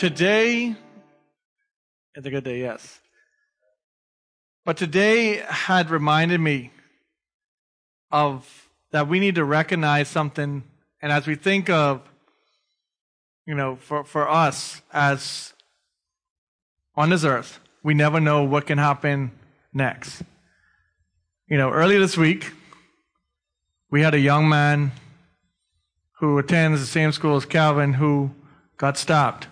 Today is a good day, yes. But today had reminded me of that we need to recognize something. And as we think of, you know, for, for us as on this earth, we never know what can happen next. You know, earlier this week, we had a young man who attends the same school as Calvin who got stopped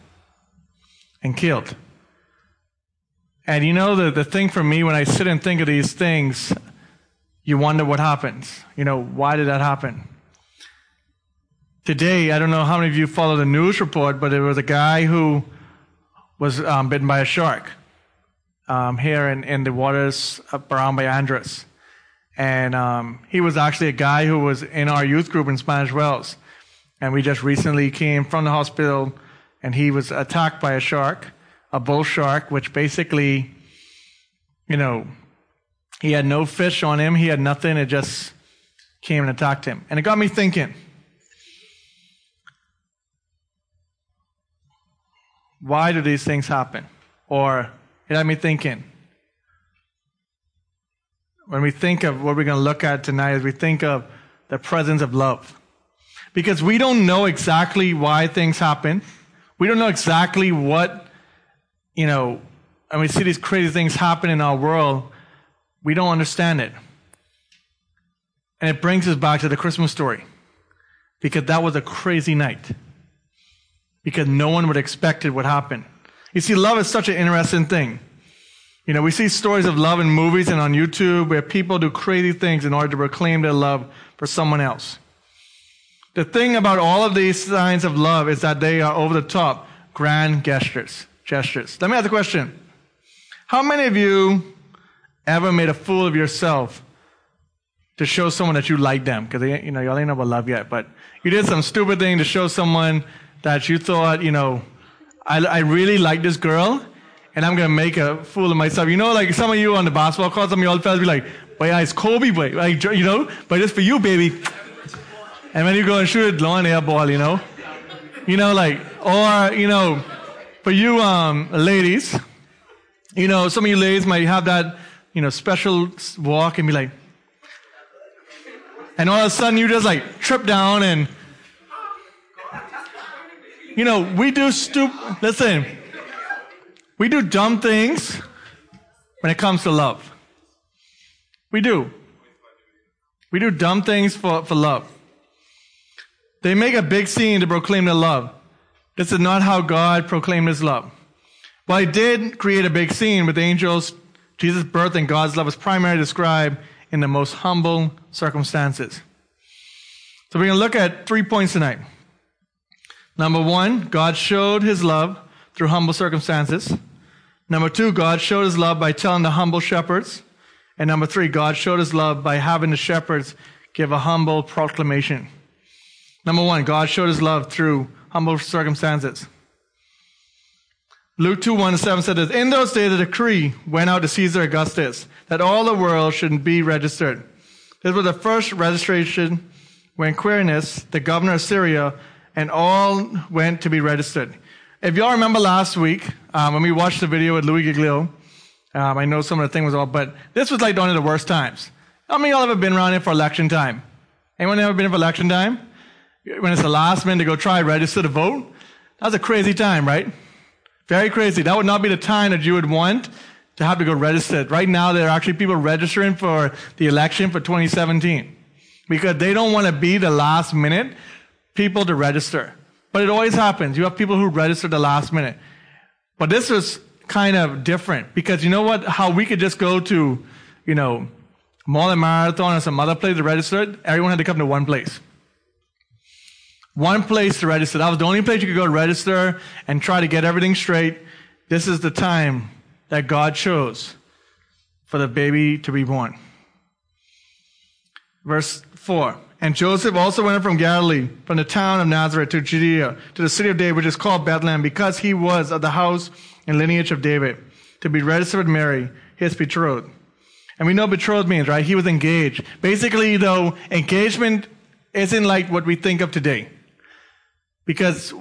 and killed. And you know, the, the thing for me when I sit and think of these things, you wonder what happens. You know, why did that happen? Today, I don't know how many of you follow the news report, but there was a guy who was um, bitten by a shark um, here in, in the waters around by Andros. And um, he was actually a guy who was in our youth group in Spanish Wells. And we just recently came from the hospital and he was attacked by a shark, a bull shark, which basically, you know, he had no fish on him. He had nothing. It just came and attacked him. And it got me thinking. Why do these things happen? Or it had me thinking. When we think of what we're going to look at tonight, as we think of the presence of love. Because we don't know exactly why things happen. We don't know exactly what, you know, and we see these crazy things happen in our world. We don't understand it. And it brings us back to the Christmas story. Because that was a crazy night. Because no one would expect it would happen. You see, love is such an interesting thing. You know, we see stories of love in movies and on YouTube where people do crazy things in order to proclaim their love for someone else. The thing about all of these signs of love is that they are over the top, grand gestures. Gestures. Let me ask a question. How many of you ever made a fool of yourself to show someone that you like them? Because you know y'all ain't know about love yet, but you did some stupid thing to show someone that you thought, you know, I, I really like this girl, and I'm gonna make a fool of myself. You know, like some of you on the basketball court, some of y'all fellas be like, "Boy, yeah, it's Kobe, boy," like you know, but it's for you, baby. And when you go and shoot long air ball, you know, you know, like, or, you know, for you, um, ladies, you know, some of you ladies might have that, you know, special walk and be like, and all of a sudden you just like trip down and, you know, we do stupid, listen, we do dumb things when it comes to love. We do. We do dumb things for, for love. They make a big scene to proclaim their love. This is not how God proclaimed his love. While he did create a big scene with angels, Jesus' birth and God's love is primarily described in the most humble circumstances. So we're going to look at three points tonight. Number one, God showed his love through humble circumstances. Number two, God showed his love by telling the humble shepherds. And number three, God showed his love by having the shepherds give a humble proclamation. Number one, God showed his love through humble circumstances. Luke 2 1 7 said this In those days, a decree went out to Caesar Augustus that all the world should be registered. This was the first registration when Quirinius, the governor of Syria, and all went to be registered. If y'all remember last week, um, when we watched the video with Louis Giglio, um, I know some of the thing was all, but this was like one of the worst times. How many of y'all ever been around here for election time? Anyone ever been here for election time? When it's the last minute to go try register to vote, that's a crazy time, right? Very crazy. That would not be the time that you would want to have to go register. Right now, there are actually people registering for the election for 2017 because they don't want to be the last minute people to register. But it always happens. You have people who register the last minute. But this was kind of different because you know what? How we could just go to, you know, Mall and Marathon or some other place to register. Everyone had to come to one place one place to register. That was the only place you could go to register and try to get everything straight. This is the time that God chose for the baby to be born. Verse 4. And Joseph also went up from Galilee, from the town of Nazareth to Judea, to the city of David, which is called Bethlehem, because he was of the house and lineage of David, to be registered with Mary, his betrothed. And we know betrothed means, right? He was engaged. Basically, though, engagement isn't like what we think of today. Because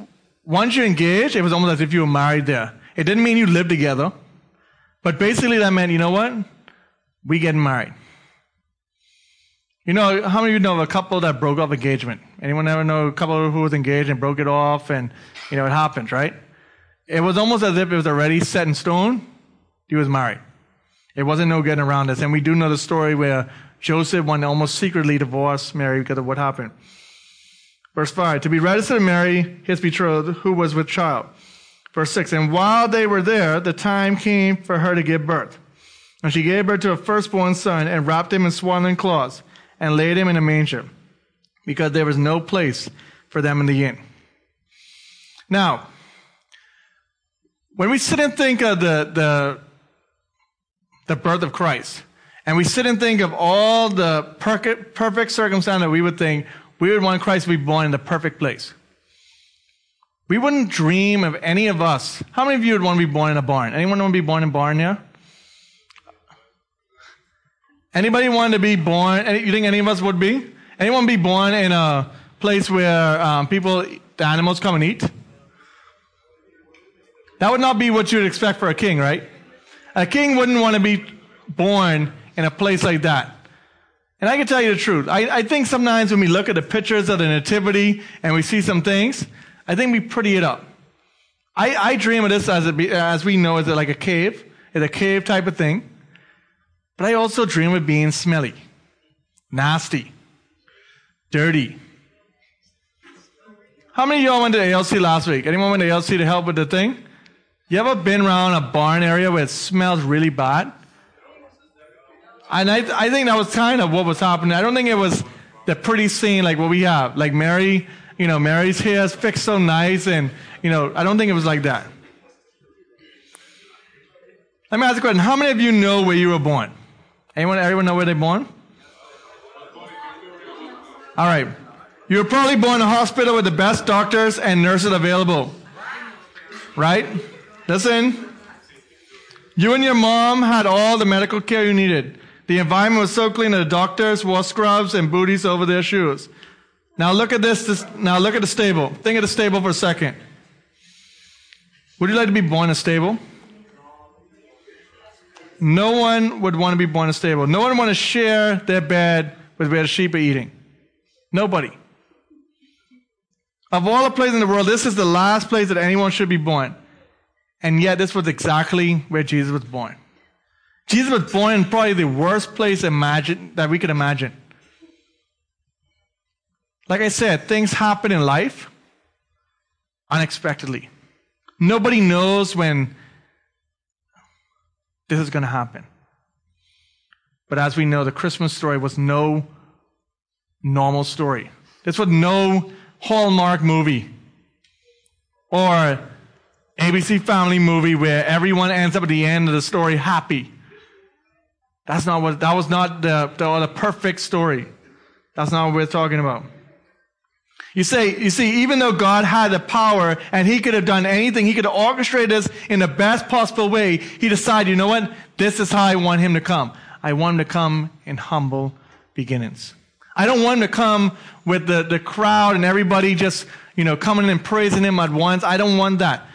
once you engaged, it was almost as if you were married there. It didn't mean you lived together. But basically that meant, you know what? We get married. You know, how many of you know of a couple that broke off engagement? Anyone ever know a couple who was engaged and broke it off and, you know, it happens, right? It was almost as if it was already set in stone. He was married. It wasn't no getting around this. And we do know the story where Joseph to almost secretly divorce Mary because of what happened. Verse 5, to be registered to marry his betrothed, who was with child. Verse 6, and while they were there, the time came for her to give birth. And she gave birth to a firstborn son and wrapped him in swaddling cloths and laid him in a manger because there was no place for them in the inn. Now, when we sit and think of the, the, the birth of Christ, and we sit and think of all the perfect, perfect circumstance that we would think we would want Christ to be born in the perfect place. We wouldn't dream of any of us. How many of you would want to be born in a barn? Anyone want to be born in a barn here? Anybody want to be born? You think any of us would be? Anyone be born in a place where um, people, the animals come and eat? That would not be what you would expect for a king, right? A king wouldn't want to be born in a place like that. And I can tell you the truth. I, I think sometimes when we look at the pictures of the nativity and we see some things, I think we pretty it up. I, I dream of this as, a, as we know as like a cave. It's a cave type of thing. But I also dream of being smelly, nasty, dirty. How many of y'all went to ALC last week? Anyone went to ALC to help with the thing? You ever been around a barn area where it smells really bad? And I, I think that was kind of what was happening. I don't think it was the pretty scene like what we have. Like Mary, you know, Mary's hair is fixed so nice and, you know, I don't think it was like that. Let me ask a question. How many of you know where you were born? Anyone, everyone know where they're born? All right. You were probably born in a hospital with the best doctors and nurses available. Right? Listen. You and your mom had all the medical care you needed. The environment was so clean that the doctors wore scrubs and booties over their shoes. Now look at this, this now look at the stable. Think of the stable for a second. Would you like to be born in a stable? No one would want to be born in a stable. No one would want to share their bed with where the sheep are eating. Nobody. Of all the places in the world, this is the last place that anyone should be born. And yet, this was exactly where Jesus was born. Jesus was born in probably the worst place imagine, that we could imagine. Like I said, things happen in life unexpectedly. Nobody knows when this is going to happen. But as we know, the Christmas story was no normal story. This was no Hallmark movie or ABC Family movie where everyone ends up at the end of the story happy. That's not what, that was not the, the, the perfect story. That's not what we're talking about. You say, you see, even though God had the power and he could have done anything, he could have orchestrated this in the best possible way, he decided, you know what? This is how I want him to come. I want him to come in humble beginnings. I don't want him to come with the, the crowd and everybody just, you know, coming and praising him at once. I don't want that.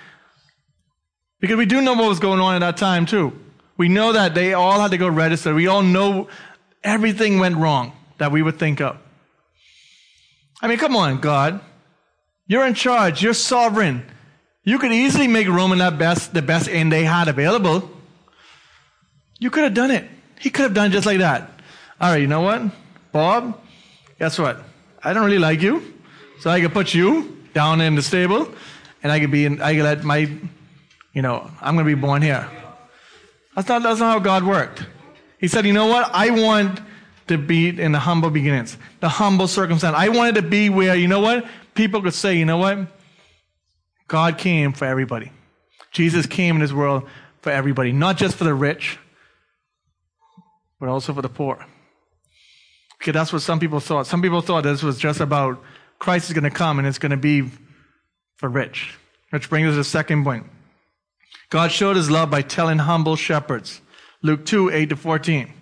Because we do know what was going on at that time too. We know that they all had to go register. We all know everything went wrong that we would think of. I mean, come on, God. You're in charge. You're sovereign. You could easily make Roman that best, the best inn they had available. You could have done it. He could have done just like that. All right, you know what? Bob, guess what? I don't really like you. So I could put you down in the stable and I could be in, I could let my, you know, I'm going to be born here. That's not, that's not how God worked. He said, you know what? I want to be in the humble beginnings, the humble circumstance. I wanted to be where, you know what? People could say, you know what? God came for everybody. Jesus came in this world for everybody, not just for the rich, but also for the poor. Okay, that's what some people thought. Some people thought this was just about Christ is going to come and it's going to be for rich. Which brings us to the second point. God showed his love by telling humble shepherds. Luke 2, 8 to 14.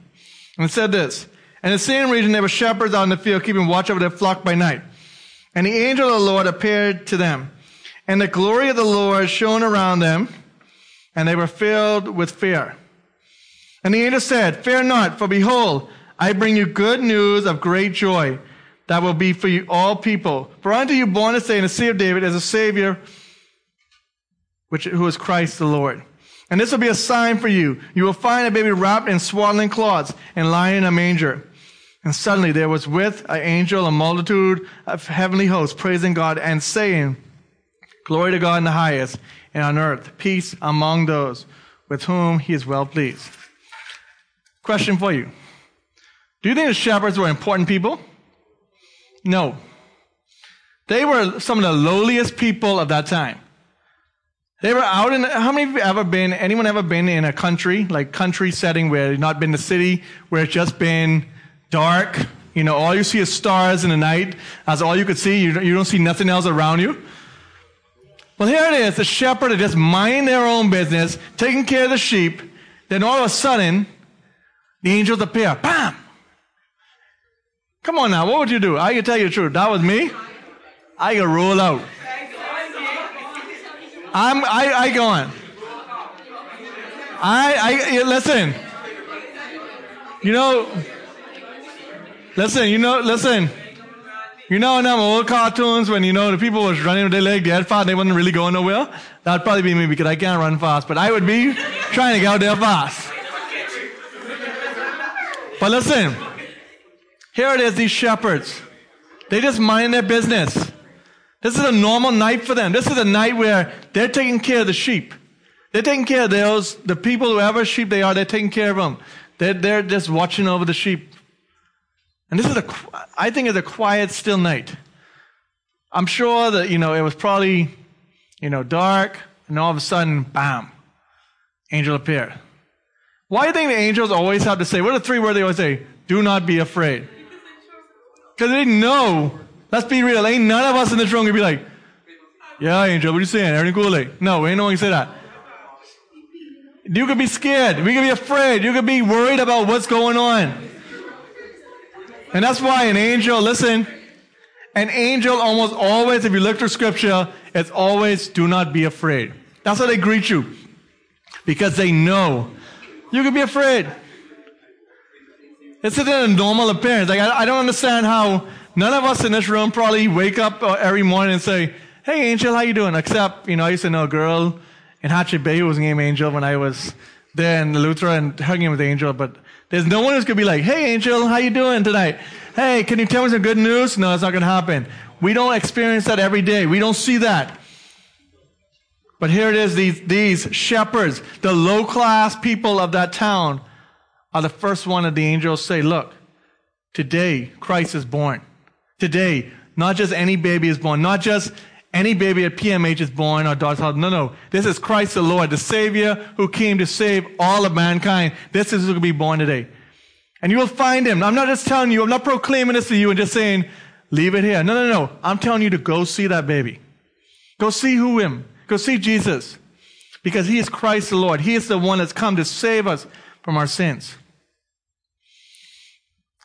And it said this, in the same region there were shepherds out in the field keeping watch over their flock by night. And the angel of the Lord appeared to them, And the glory of the Lord shone around them, and they were filled with fear. And the angel said, Fear not, for behold, I bring you good news of great joy that will be for you all people. For unto you born this day in the city of David is a Savior, which, who is Christ the Lord. And this will be a sign for you. You will find a baby wrapped in swaddling cloths and lying in a manger. And suddenly there was with an angel a multitude of heavenly hosts praising God and saying, Glory to God in the highest, and on earth peace among those with whom he is well pleased. Question for you. Do you think the shepherds were important people? No. They were some of the lowliest people of that time. They were out in, how many of you ever been, anyone ever been in a country, like country setting where you've not been the city, where it's just been dark, you know, all you see is stars in the night. That's all you could see. You, you don't see nothing else around you. Well, here it is. The shepherd are just minding their own business, taking care of the sheep. Then all of a sudden, the angels appear. Bam! Come on now, what would you do? I can tell you the truth. That was me. I could roll out. I'm, I, I go on. I, I, listen. You know, listen, you know, listen. You know in them old cartoons when you know the people was running with their leg dead fast, they wasn't really going nowhere? That'd probably be me because I can't run fast, but I would be trying to out there fast. But listen, here it is, these shepherds. They just mind their business. This is a normal night for them. This is a night where they're taking care of the sheep. They're taking care of those, the people, whoever sheep they are, they're taking care of them. They're, they're just watching over the sheep. And this is a, I think it's a quiet, still night. I'm sure that, you know, it was probably, you know, dark, and all of a sudden, bam, angel appeared. Why do you think the angels always have to say, what are the three words they always say? Do not be afraid. Because they know, let's be real, ain't none of us in this room gonna be like, yeah, angel, what are you saying? Everything cool? Like, no, ain't no one can say that. You could be scared. We could be afraid. You could be worried about what's going on. And that's why an angel, listen, an angel almost always, if you look through scripture, it's always do not be afraid. That's how they greet you. Because they know you can be afraid. It's a normal appearance. Like, I, I, don't understand how none of us in this room probably wake up uh, every morning and say, Hey, Angel, how you doing? Except, you know, I used to know a girl in Hatchet Bay who was named Angel when I was there in Eleuthera hugging with Angel, but there's no one who's to be like, hey, Angel, how you doing tonight? Hey, can you tell me some good news? No, it's not going to happen. We don't experience that every day. We don't see that. But here it is, these, these shepherds, the low class people of that town are the first one of the angels say, look, today Christ is born. Today, not just any baby is born, not just any baby at PMH is born or daughter's house. No, no. This is Christ the Lord, the Savior who came to save all of mankind. This is who will be born today. And you will find him. I'm not just telling you, I'm not proclaiming this to you and just saying, leave it here. No, no, no. I'm telling you to go see that baby. Go see who him. Go see Jesus. Because he is Christ the Lord. He is the one that's come to save us from our sins.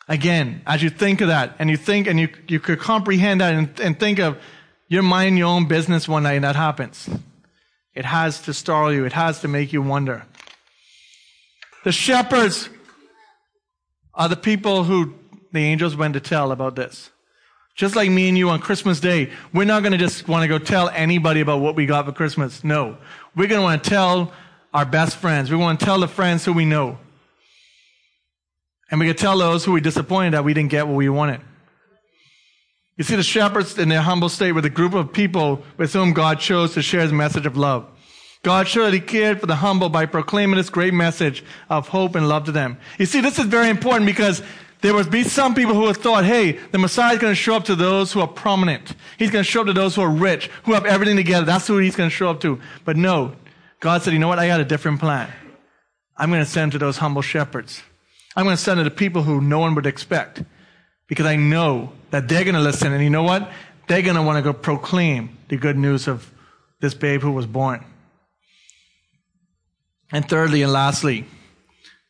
Again, as you think of that, and you think, and you, you could comprehend that and, and think of you're minding your own business one night and that happens. It has to startle you. It has to make you wonder. The shepherds are the people who the angels went to tell about this. Just like me and you on Christmas Day, we're not going to just want to go tell anybody about what we got for Christmas. No. We're going to want to tell our best friends. We want to tell the friends who we know. And we can tell those who we disappointed that we didn't get what we wanted. You see, the shepherds in their humble state were the group of people with whom God chose to share his message of love. God showed that he cared for the humble by proclaiming this great message of hope and love to them. You see, this is very important because there would be some people who have thought, hey, the Messiah is going to show up to those who are prominent. He's going to show up to those who are rich, who have everything together. That's who he's going to show up to. But no, God said, you know what? I got a different plan. I'm going to send to those humble shepherds. I'm going to send it to people who no one would expect because I know that they're going to listen. And you know what? They're going to want to go proclaim the good news of this babe who was born. And thirdly and lastly,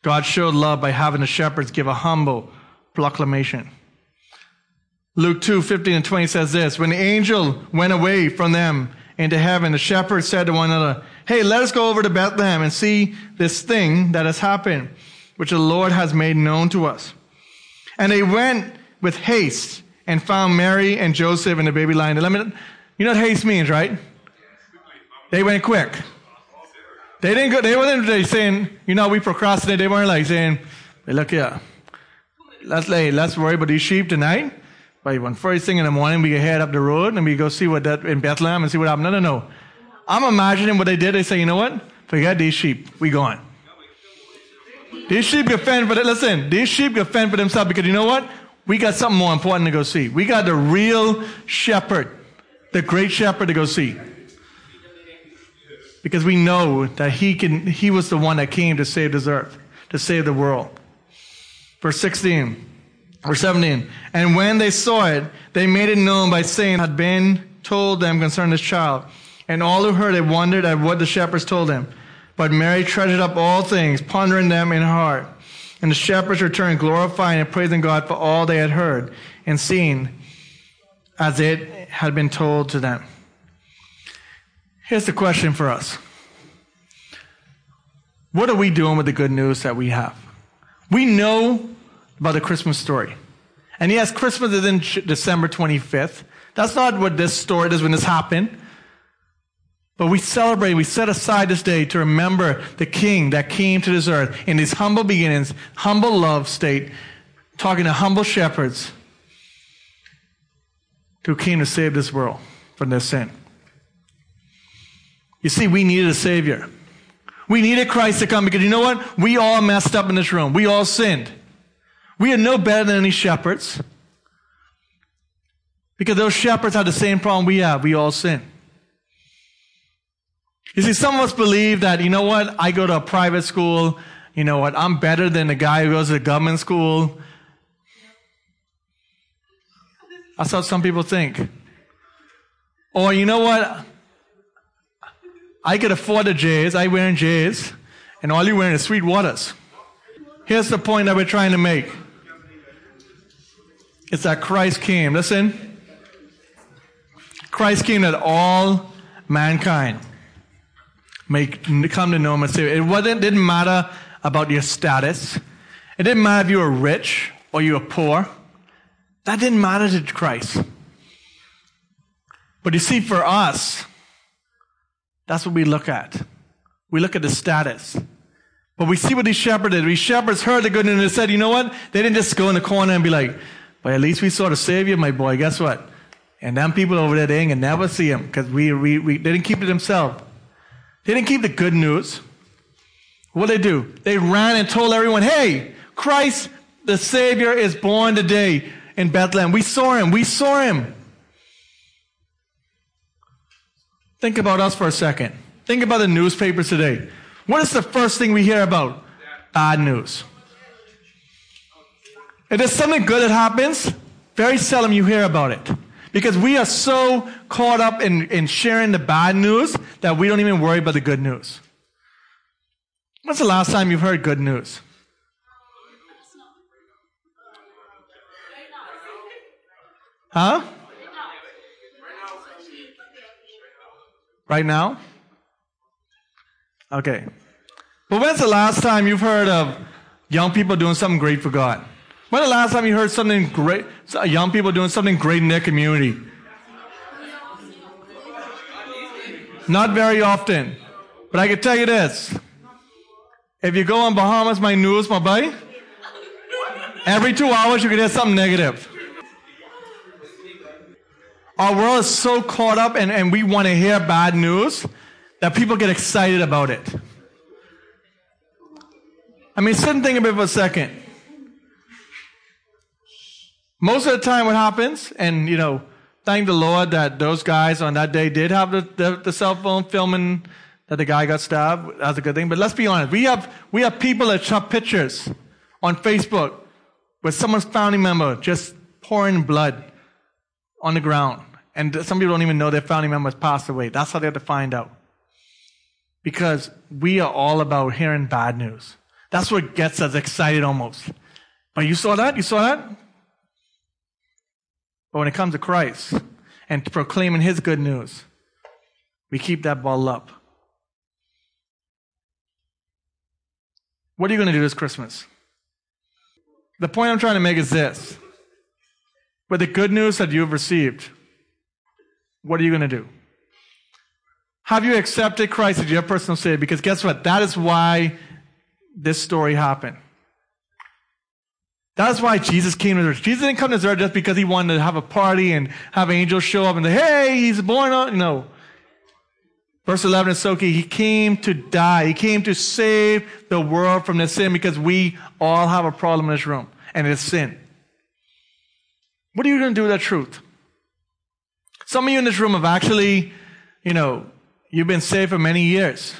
God showed love by having the shepherds give a humble proclamation. Luke 2, 15 and 20 says this, When the angel went away from them into heaven, the shepherds said to one another, Hey, let us go over to Bethlehem and see this thing that has happened, which the Lord has made known to us. And they went with haste and found Mary and Joseph and the baby lying. Let me, you know what haste means, right? They went quick. They didn't go, they weren't they saying, you know, we procrastinate. They weren't like saying, look here, let's lay, let's worry about these sheep tonight. But when first thing in the morning we head up the road and we go see what that in Bethlehem and see what happened. No, no, no. I'm imagining what they did. They say, you know what? Forget these sheep. We gone. These sheep can fend for them. Listen, these sheep can fend for themselves because you know what? We got something more important to go see. We got the real shepherd, the great shepherd to go see. Because we know that he can, he was the one that came to save this earth, to save the world. Verse 16 or 17. And when they saw it, they made it known by saying had been told them concerning this child. And all who heard it wondered at what the shepherds told them. But Mary treasured up all things, pondering them in heart. And the shepherds returned, glorifying and praising God for all they had heard and seen as it had been told to them. Here's the question for us What are we doing with the good news that we have? We know about the Christmas story. And yes, Christmas is in December 25th. That's not what this story is when this happened. But we celebrate, we set aside this day to remember the king that came to this earth in his humble beginnings, humble love state, talking to humble shepherds who came to save this world from their sin. You see, we needed a savior. We needed Christ to come because you know what? We all messed up in this room. We all sinned. We are no better than any shepherds. Because those shepherds had the same problem we have. We all sin. You see, some of us believe that, you know what, I go to a private school, you know what, I'm better than the guy who goes to a government school. That's how some people think. Or, you know what, I could afford the J's, I wear J's, and all you're wearing is sweet waters. Here's the point that we're trying to make. It's that Christ came. Listen. Christ came that all mankind may come to know him and say it wasn't didn't matter about your status. It didn't matter if you were rich or you were poor. That didn't matter to Christ. But you see, for us, that's what we look at. We look at the status. But we see what these shepherds did. These shepherds heard the good news and said, you know what? They didn't just go in the corner and be like, but at least we saw the Savior, my boy. Guess what? And them people over there, they ain't gonna never see him because we, we, we, they didn't keep it themselves. They didn't keep the good news. What did they do? They ran and told everyone, hey, Christ the Savior is born today in Bethlehem. We saw him. We saw him. Think about us for a second. Think about the newspapers today. What is the first thing we hear about? Bad news. If there's something good that happens, very seldom you hear about it. Because we are so caught up in, in sharing the bad news that we don't even worry about the good news. When's the last time you've heard good news? Huh? Right now? Okay. But when's the last time you've heard of young people doing something great for God? When the last time you heard something great, young people doing something great in their community? Not very often. But I can tell you this. If you go on Bahamas, my news, my buddy, every two hours you can hear something negative. Our world is so caught up and, and we want to hear bad news that people get excited about it. I mean, sit and think about it for a second. Most of the time, what happens, and you know, thank the Lord that those guys on that day did have the, the, the cell phone filming that the guy got stabbed. That's a good thing. But let's be honest. We have, we have people that shot pictures on Facebook with someone's family member just pouring blood on the ground. And some people don't even know their family member has passed away. That's how they have to find out. Because we are all about hearing bad news. That's what gets us excited almost. But you saw that? You saw that? But when it comes to Christ and proclaiming His good news, We keep that ball up. What are you going to do this Christmas? The point I'm trying to make is this. With the good news that you've received, what are you going to do? Have you accepted Christ as your personal Savior? Because guess what? That is why this story happened. That's why Jesus came to earth. Jesus didn't come to this earth just because he wanted to have a party and have angels show up and say, hey, he's born on. No. Verse 11 is so key. He came to die. He came to save the world from the sin because we all have a problem in this room, and it's sin. What are you going to do with that truth? Some of you in this room have actually, you know, you've been saved for many years,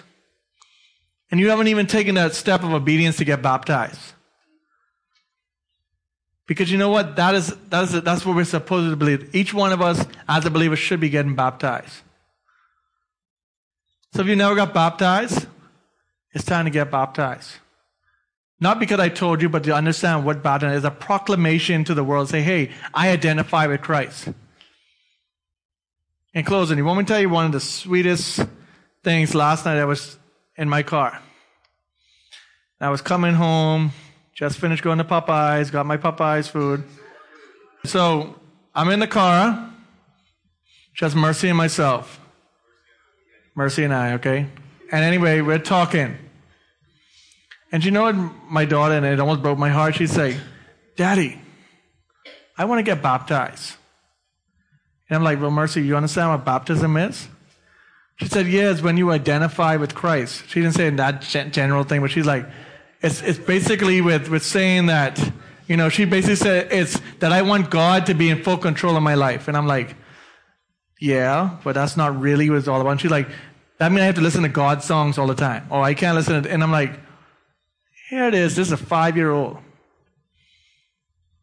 and you haven't even taken that step of obedience to get baptized. Because you know what? That is, that is, that's what we're supposed to believe. Each one of us, as a believer, should be getting baptized. So if you never got baptized, it's time to get baptized. Not because I told you, but to understand what baptism is a proclamation to the world. Say, hey, I identify with Christ. In closing, you want me to tell you one of the sweetest things last night I was in my car. I was coming home, just finished going to Popeyes, got my Popeyes food. So I'm in the car, just Mercy and myself. Mercy and I, okay? And anyway, we're talking. And you know what my daughter, and it almost broke my heart, she'd say, Daddy, I want to get baptized. And I'm like, Well, Mercy, you understand what baptism is? She said, Yes, when you identify with Christ. She didn't say that general thing, but she's like, It's, it's basically with, with saying that, you know, she basically said, It's that I want God to be in full control of my life. And I'm like, yeah, but that's not really what it's all about. And she's like, that means I have to listen to God songs all the time. Or I can't listen to, and I'm like, here it is. This is a five year old.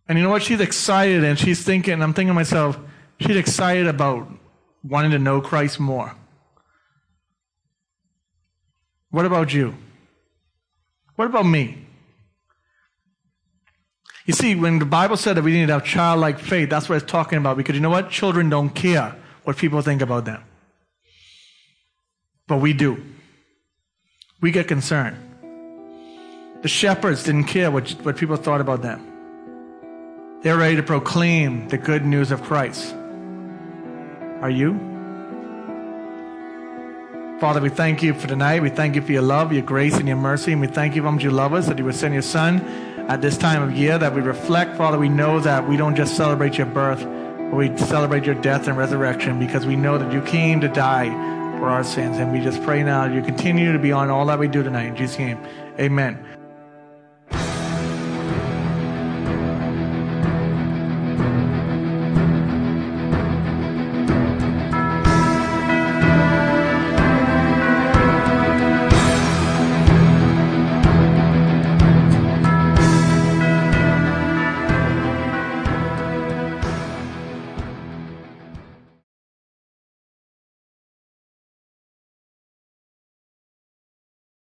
And you know what? She's excited and she's thinking, I'm thinking to myself, she's excited about wanting to know Christ more. What about you? What about me? You see, when the Bible said that we need to have childlike faith, that's what it's talking about because you know what? Children don't care what people think about them. But we do. We get concerned. The shepherds didn't care what, what people thought about them. They're ready to proclaim the good news of Christ. Are you? Father, we thank you for tonight. We thank you for your love, your grace, and your mercy. And we thank you how much you love us, that you would send your son at this time of year, that we reflect. Father, we know that we don't just celebrate your birth, but we celebrate your death and resurrection because we know that you came to die for our sins. And we just pray now that you continue to be on all that we do tonight. In Jesus' name, amen.